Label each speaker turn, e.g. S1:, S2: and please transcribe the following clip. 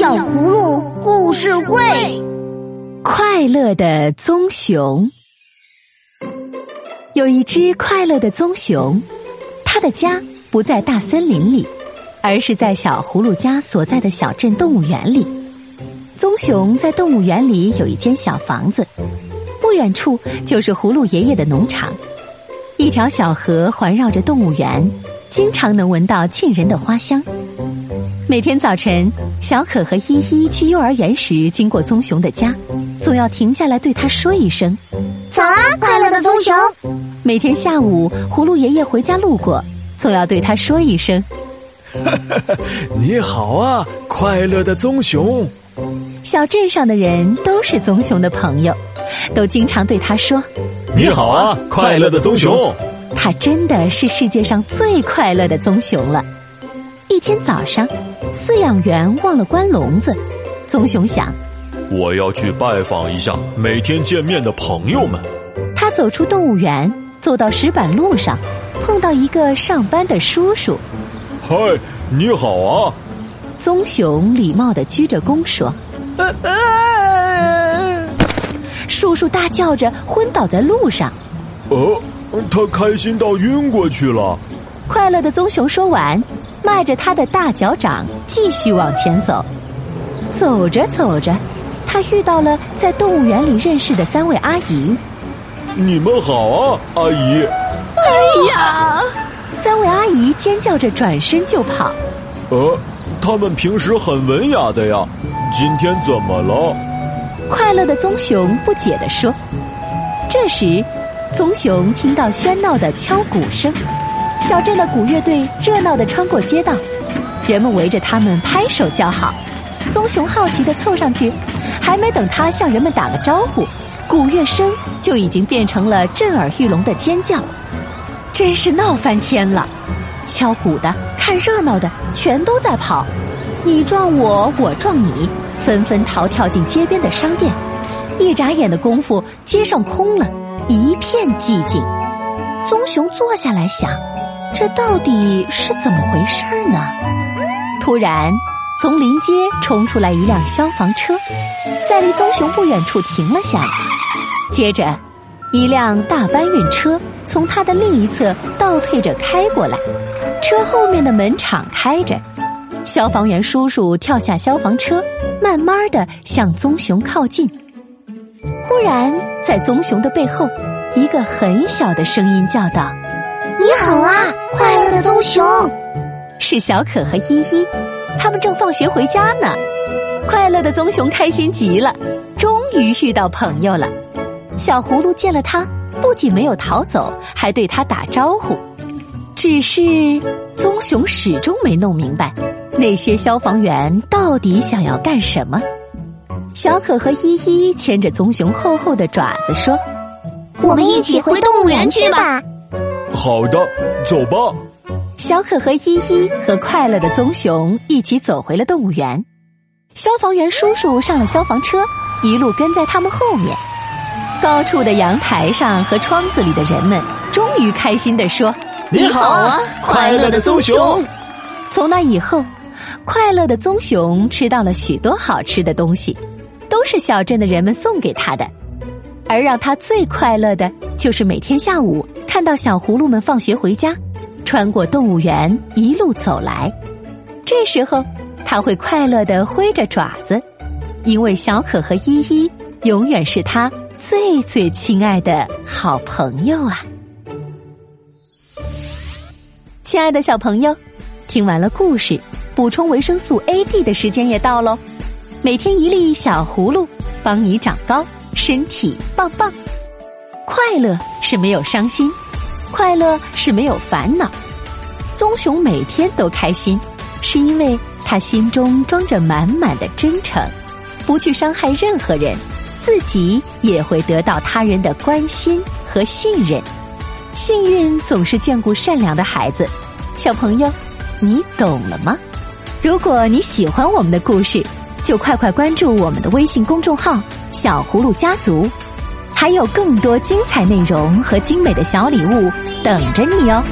S1: 小葫芦故事会，
S2: 快乐的棕熊。有一只快乐的棕熊，它的家不在大森林里，而是在小葫芦家所在的小镇动物园里。棕熊在动物园里有一间小房子，不远处就是葫芦爷爷的农场。一条小河环绕着动物园，经常能闻到沁人的花香。每天早晨，小可和依依去幼儿园时，经过棕熊的家，总要停下来对他说一声：“
S1: 早啊，快乐的棕熊。”
S2: 每天下午，葫芦爷爷回家路过，总要对他说一声：“
S3: 你好啊，快乐的棕熊。”
S2: 小镇上的人都是棕熊的朋友，都经常对他说：“
S3: 你好啊，快乐的棕熊。”
S2: 他真的是世界上最快乐的棕熊了。一天早上，饲养员忘了关笼子。棕熊想：“
S3: 我要去拜访一下每天见面的朋友们。”
S2: 他走出动物园，走到石板路上，碰到一个上班的叔叔。
S3: “嗨，你好啊！”
S2: 棕熊礼貌的鞠着躬说。叔叔大叫着昏倒在路上。
S3: 呃，他开心到晕过去了。
S2: 快乐的棕熊说完。迈着他的大脚掌，继续往前走。走着走着，他遇到了在动物园里认识的三位阿姨。
S3: 你们好啊，阿姨！
S2: 哎呀！三位阿姨尖叫着转身就跑。
S3: 呃，他们平时很文雅的呀，今天怎么了？
S2: 快乐的棕熊不解地说。这时，棕熊听到喧闹的敲鼓声。小镇的鼓乐队热闹地穿过街道，人们围着他们拍手叫好。棕熊好奇地凑上去，还没等他向人们打个招呼，鼓乐声就已经变成了震耳欲聋的尖叫，真是闹翻天了！敲鼓的、看热闹的全都在跑，你撞我，我撞你，纷纷逃跳进街边的商店。一眨眼的功夫，街上空了，一片寂静。棕熊坐下来想。这到底是怎么回事呢？突然，从临街冲出来一辆消防车，在离棕熊不远处停了下来。接着，一辆大搬运车从它的另一侧倒退着开过来，车后面的门敞开着。消防员叔叔跳下消防车，慢慢的向棕熊靠近。忽然，在棕熊的背后，一个很小的声音叫道。
S1: 你好啊，快乐的棕熊，
S2: 是小可和依依，他们正放学回家呢。快乐的棕熊开心极了，终于遇到朋友了。小葫芦见了他，不仅没有逃走，还对他打招呼。只是棕熊始终没弄明白，那些消防员到底想要干什么。小可和依依牵着棕熊厚厚的爪子说：“
S1: 我们一起回动物园去吧。”
S3: 好的，走吧。
S2: 小可和依依和快乐的棕熊一起走回了动物园。消防员叔叔上了消防车，一路跟在他们后面。高处的阳台上和窗子里的人们终于开心地说：“
S1: 你好啊，快乐的棕熊！”
S2: 从那以后，快乐的棕熊吃到了许多好吃的东西，都是小镇的人们送给他的。而让他最快乐的，就是每天下午。看到小葫芦们放学回家，穿过动物园一路走来，这时候他会快乐的挥着爪子，因为小可和依依永远是他最最亲爱的好朋友啊！亲爱的小朋友，听完了故事，补充维生素 A、D 的时间也到喽，每天一粒小葫芦，帮你长高，身体棒棒。快乐是没有伤心，快乐是没有烦恼。棕熊每天都开心，是因为他心中装着满满的真诚，不去伤害任何人，自己也会得到他人的关心和信任。幸运总是眷顾善良的孩子。小朋友，你懂了吗？如果你喜欢我们的故事，就快快关注我们的微信公众号“小葫芦家族”。还有更多精彩内容和精美的小礼物等着你哦！